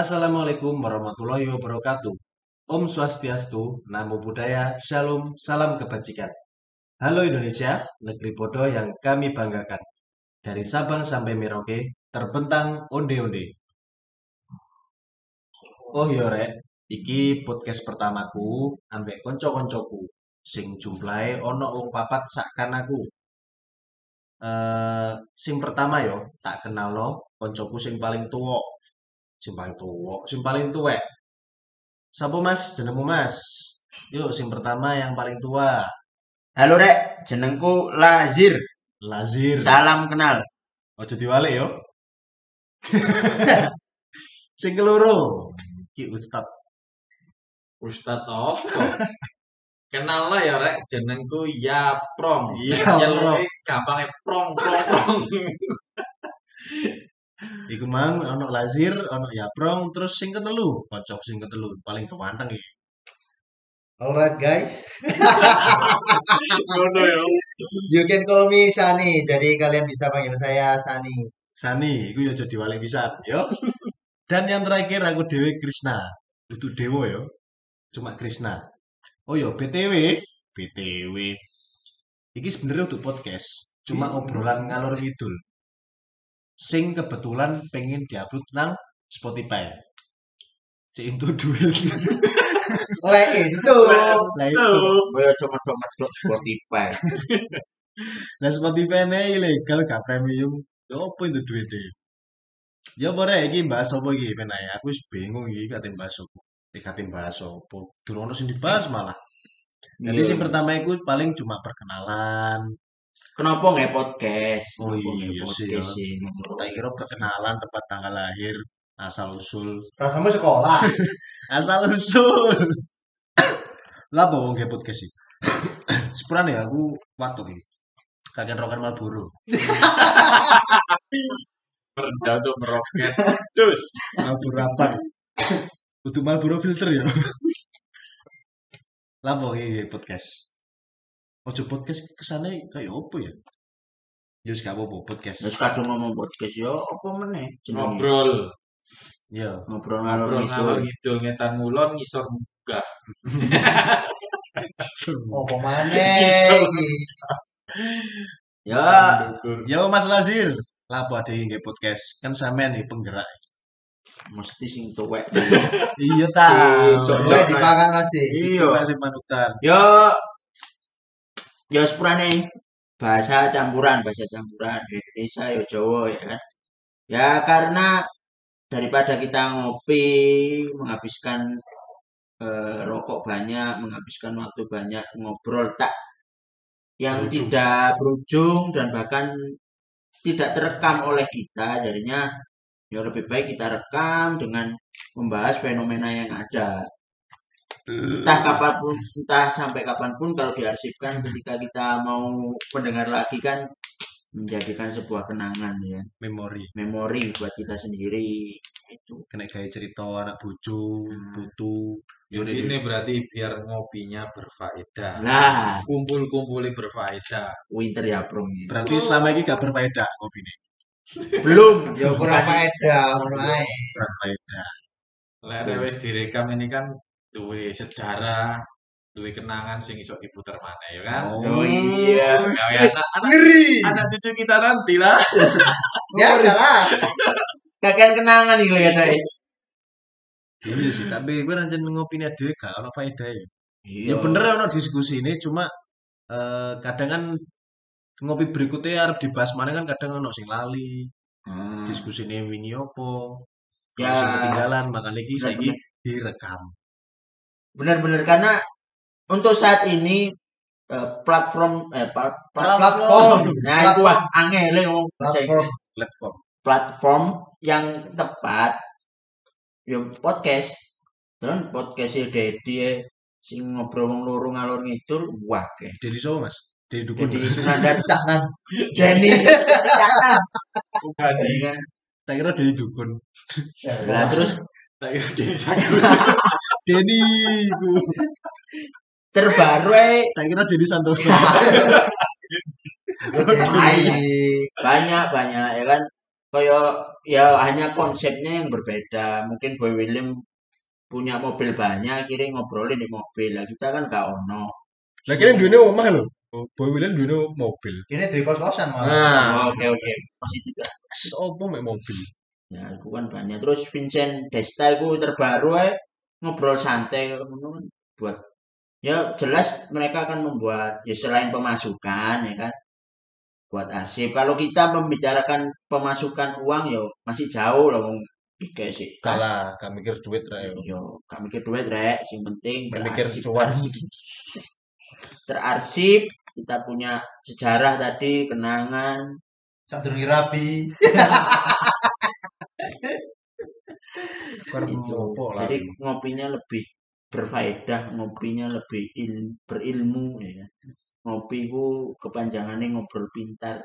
Assalamualaikum warahmatullahi wabarakatuh. Om Swastiastu, Namo Buddhaya, Shalom, Salam Kebajikan. Halo Indonesia, negeri bodoh yang kami banggakan. Dari Sabang sampai Merauke, terbentang onde-onde. Oh iya rek, iki podcast pertamaku ambek konco-koncoku sing jumlahe ono wong papat sakkan aku. Eh, sing pertama yo tak kenal no koncoku sing paling tua, sing paling tua, sing paling tuwek. Sapa Mas? Jenengmu Mas? Yuk, sing pertama yang paling tua, Halo Rek, jenengku Lazir. Lazir. Salam kenal. Ojo diwalik yo. Sing keloro, Ki Ustad. Ustadz apa? Kenal lah ya rek, jenengku Yaprong. Yaprong. Nyeluke gampangnya prong prong prong. Iku mang ono Lazir, ono Yaprong, terus sing ketelu, kocok sing ketelu paling ganteng iki. Alright guys, Ngono ya. you can call me Sani. Jadi kalian bisa panggil saya Sani. Sani, iku yo aja diwalik pisan, yo. Dan yang terakhir aku Dewi Krishna. Itu Dewo yo. Cuma Krishna. Oh yo, BTW, BTW. Iki sebenarnya untuk podcast, cuma obrolan ngalor ngidul. Sing kebetulan pengen diupload nang Spotify. Cek itu duit. Le itu. Lah itu. Koyo cuma cuma Spotify. Nah Spotify ini ilegal gak premium. Ya apa itu duitnya? Ya boleh iki bahas apa iki ae. Aku wis bingung iki katin bahas apa. Eh katin bahas apa. Durung ono sing dibahas malah. Jadi Iya. sing pertama itu paling cuma perkenalan. Kenapa nggak podcast? Oh Kenapa nggak iya sih, podcast ya. sih? Tak kira perkenalan tempat tanggal lahir, asal usul. Rasamu sekolah. Asal usul. Lah wong nge podcast iki? Sepurane ya aku watuk iki. Kakek rokan Malboro. Merendah tuh meroket. Dus. Malboro apa? Untuk Malboro filter ya. Lah iki podcast? Ojo podcast kesane kayak apa ya? Ya wis gak apa-apa podcast. Terus kadung ngomong podcast yo apa meneh? jenenge? Ngobrol. Ya. Ngobrol ngalor Ngobrol ngalor ngidul. ngidul ngetan ngulon ngisor munggah. Oh, pemane. Iso. Ya. Ya Mas Lazir, lah apa ada nge podcast? Kan sampean nih penggerak. mesti sing tuwek. Iya Si tahu. Cocok. Coba dipakai nasi. Iya. Masih panutan. Yo yo sepurane bahasa campuran, bahasa campuran Indonesia yo Jawa ya kan. Ya karena daripada kita ngopi menghabiskan eh, rokok banyak, menghabiskan waktu banyak ngobrol tak yang Berujung. tidak berujung dan bahkan tidak terekam oleh kita jadinya ya lebih baik kita rekam dengan membahas fenomena yang ada entah kapan pun entah sampai kapan pun kalau diarsipkan ketika kita mau mendengar lagi kan menjadikan sebuah kenangan ya Memori. memori buat kita sendiri itu Kena gaya cerita anak bojo, Hmm. putu. Ya udah, Ini berarti biar ngopinya berfaedah. nah Kumpul-kumpulnya berfaedah. winter ya bro Berarti selama ini gak berfaedah kopi ini. belum Ya kurang faedah, ae. Berfaedah. Lek nek wis direkam ini kan duwe sejarah, duwe kenangan sing iso diputer mana ya kan? Oh iya. Gawe anak, anak cucu kita nanti lah. Biasa lah. kakek kenangan nih lihat saya Iya sih, tapi gue rancen ngopi dhewe gak ono faedah ya. Ya iya bener ono diskusi ini cuma eh, kadang kan ngopi berikutnya harus dibahas mana kan kadang ono sing lali. Hmm. Diskusi ini wingi opo. Ya. Ya. Sing ketinggalan makanya iki saiki direkam. Benar-benar karena untuk saat ini eh, platform eh pla- pla- Platform. nah itu wah angel ngomong bahasa Platform. Platform. platform yang tepat ya podcast dan podcast ya Dedi sing ngobrol wong loro ngalor ngidul wah ke Dari siapa mas? Dari dukun. jadi Sunandar Caknan. Jenny Gaji. kan Tak kira dari dukun. nah terus Tak kira diri saku. Denny. ku. terbaru eh Tak kira Denny Santoso. banyak banyak ya kan kayak ya hanya konsepnya yang berbeda. Mungkin Boy William punya mobil banyak, akhirnya ngobrolin di mobil. Lah kita kan gak ono. Lah kira duwene omah lho. Boy William duwene mobil. Ini duwe kos-kosan malah. Nah, Oh, Oke oke, positif ya. sopo mek mobil? Ya, itu kan banyak. Terus Vincent Desta itu terbaru ya ngobrol santai ngono buat ya jelas mereka akan membuat ya selain pemasukan ya kan buat arsip. Kalau kita membicarakan pemasukan uang ya masih jauh wong kayak sih. Kalah, gak mikir duit ra yo. Yo, gak mikir duit rek, sing penting mikir cuan. arsip. Terarsip, kita punya sejarah tadi, kenangan. Sadurunge rabi. Itu. Jadi ngopinya lebih berfaedah, ngopinya lebih il- berilmu ya. kan. Ngopi ku kepanjangannya ngobrol pintar.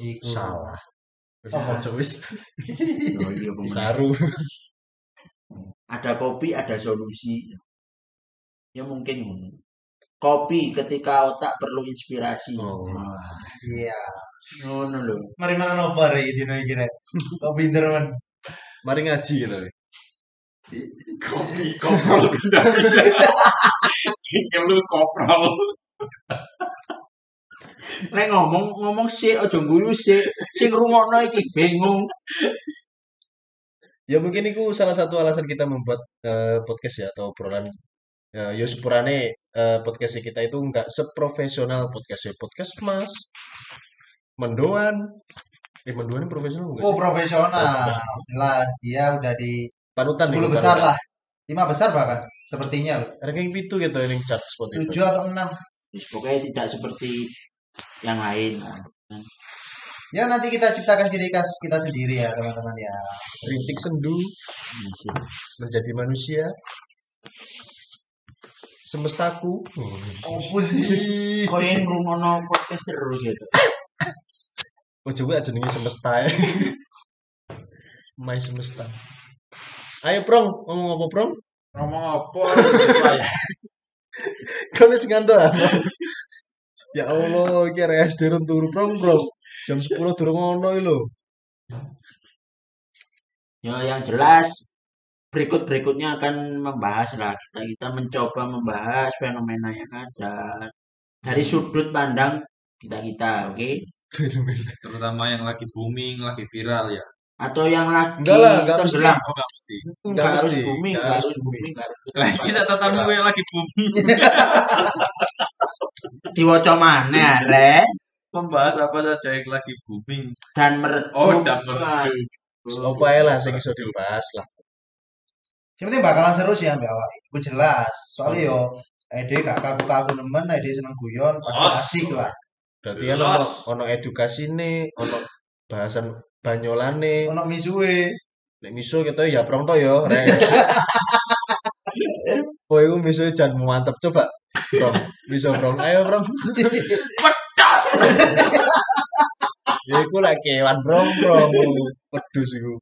Iku. Salah. Wis Oh. aja wis. Oh, iya. Saru. Ada kopi, ada solusi. Ya mungkin ngono. Kopi ketika otak perlu inspirasi. Oh. Wah, Iya. Ngono lho. Mari mangan opo rek dino iki rek. Kok pinter men. Mari ngaji gitu. Kopi, koprol pindah-pindah. Sing lu koprol. Nek ngomong ngomong sih aja guyu sih. Sing rungokno iki bingung. Ya mungkin itu salah satu alasan kita membuat eh, podcast ya atau obrolan ya, ya sepurane eh, podcast kita itu nggak seprofesional podcast ya podcast mas mendoan eh mendoan ini profesional nggak Oh sih? profesional. Jelas dia udah di panutan 10 nih, besar lah. 5 besar bahkan sepertinya loh. ranking pitu gitu ini chart Spotify 7 atau 6. Wis, Pokoknya tidak seperti yang lain. Ya nanti kita ciptakan ciri khas kita sendiri ya teman-teman ya. rintik sendu menjadi manusia semestaku Opo sih? Kok yang rungokno podcast terus gitu. Oh coba jenenge semesta ya my semesta ayo prong ngomong apa prong Ngomong apa? Kau wis ngantuk ah, Prong? Ya Allah, iki arek SD rung turu prong, Prong. Jam 10 durung ngono iki lho. Ya yang jelas berikut berikutnya akan membahas lah kita kita mencoba membahas fenomena yang ada dari sudut pandang kita kita oke Terutama yang lagi booming, lagi viral ya. atau yang lagi Enggak lah, enggak mesti. Oh, nggak mesti. nggak harus booming nggak nggak harus booming Lagi kita tatamu yang lagi booming. diwaca mana re Membahas apa saja yang lagi booming. dan meredup Oh, dan meredup. Apa ae lah sing iso dibahas lah. Yang penting bakalan seru sih ambil awak. Iku jelas. Soalnya yo Ede gak kaku-kaku nemen, Ede seneng guyon, pasti asik lah. Berarti kan ono ono edukasine, ono bahasan banyolane. Ono misuwe. Nek miso kita ya prong to ya. Oh, iku miso jan mantep coba. Prong, miso prong. Ayo prong. Pedas. Ya iku lek kewan prong, prong. Pedus iku.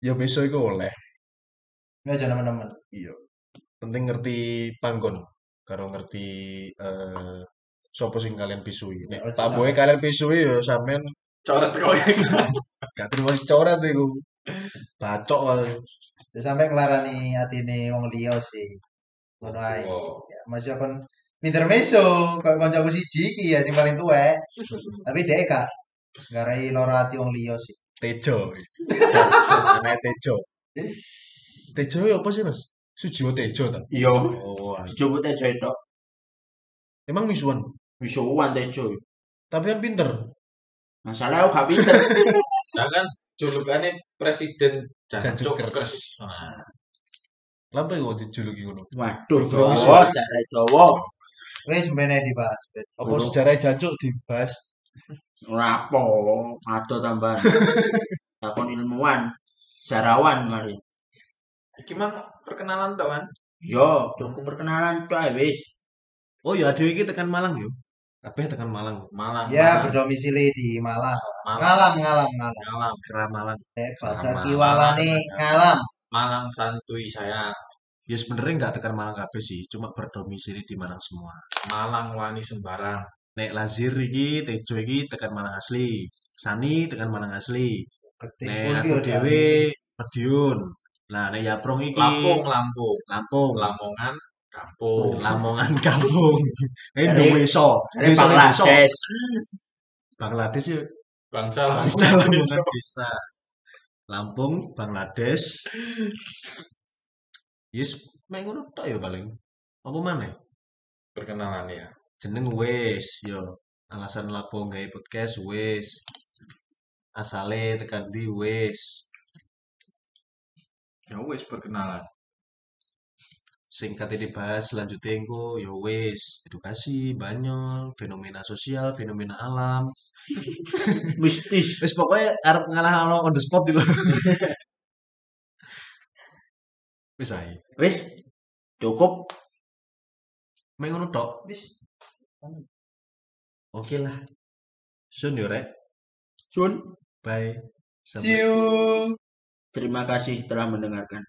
Ya miso iku oleh. Ya aja teman-teman. Iya. Penting ngerti panggon, karo ngerti eh sapa sing kalian pisui. Nek Boy kalian pisui ya sampean Coret kau yang gak terima coret iku. Bacok wae. Saya sampai ngelarani atine wong liya sih. Ngono ae. Oh. Ya, Masih kon intermezzo kok kancaku siji iki ya sing paling tuwek. Tapi dhek gak ngarai lara ati wong liya sih. Tejo. Anak Tejo. Tejo ya apa sih, Mas? Sujiwo Tejo ta? iya Oh, coba tejo itu emang misuan. wisuan tejo Tapi kan pinter. masalah aku gak pinter Nah kan julukannya Presiden Jancuk Kers. Nah, Lapa kok dijuluki ngono? waduh Bro, Jawa sejarah Jawa Wes mbene dibahas. Bet. Apa sejarah jancuk dibahas? Rapo, atau tambahan. Takon ilmuwan, sejarawan mari. iki mah perkenalan kan. Yo, cukup perkenalan tuh ae wis. Oh ya, Dewi iki tekan Malang yo. Kabeh tekan Malang. Malang. Ya Malang, berdomisili di Malang. Malang. Ngalam, ngalam, ngalam. Malang. Kera Malang. Eh, bahasa kiwalane ngalam. Malang santuy saya. Ya sebenarnya nggak tekan Malang kabeh sih, cuma berdomisili di Malang semua. Malang wani sembarang. Nek Lazir iki Tejo iki tekan Malang asli. Sani tekan Malang asli. Ketik Nek aku dhewe Madiun. Nah, nek Yaprong iki Lampung, Lampung. Lampung. Lamongan, kampung. Lamongan kampung. Dari- Indonesia. Bangladesh. Bangladesh yuk. Bangsa Bangsa. Lamongan desa. Lampung, Bangladesh. Yes, mek ngono tok ya paling. Apa maneh? Perkenalan ya. Jeneng wis yo. Alasan lapo gawe podcast wis. Asale tekan di wis. Ya wes perkenalan. Singkat dibahas selanjutnya engko yo wis. Edukasi, banyol, fenomena sosial, fenomena alam. Mistis. Wis pokoknya arep ngalah on the spot gitu. Wis ae. Wis cukup. Mek ngono tok. Wis. Oke lah. Sun yo rek. Sun. Bye. See you. Terima kasih telah mendengarkan.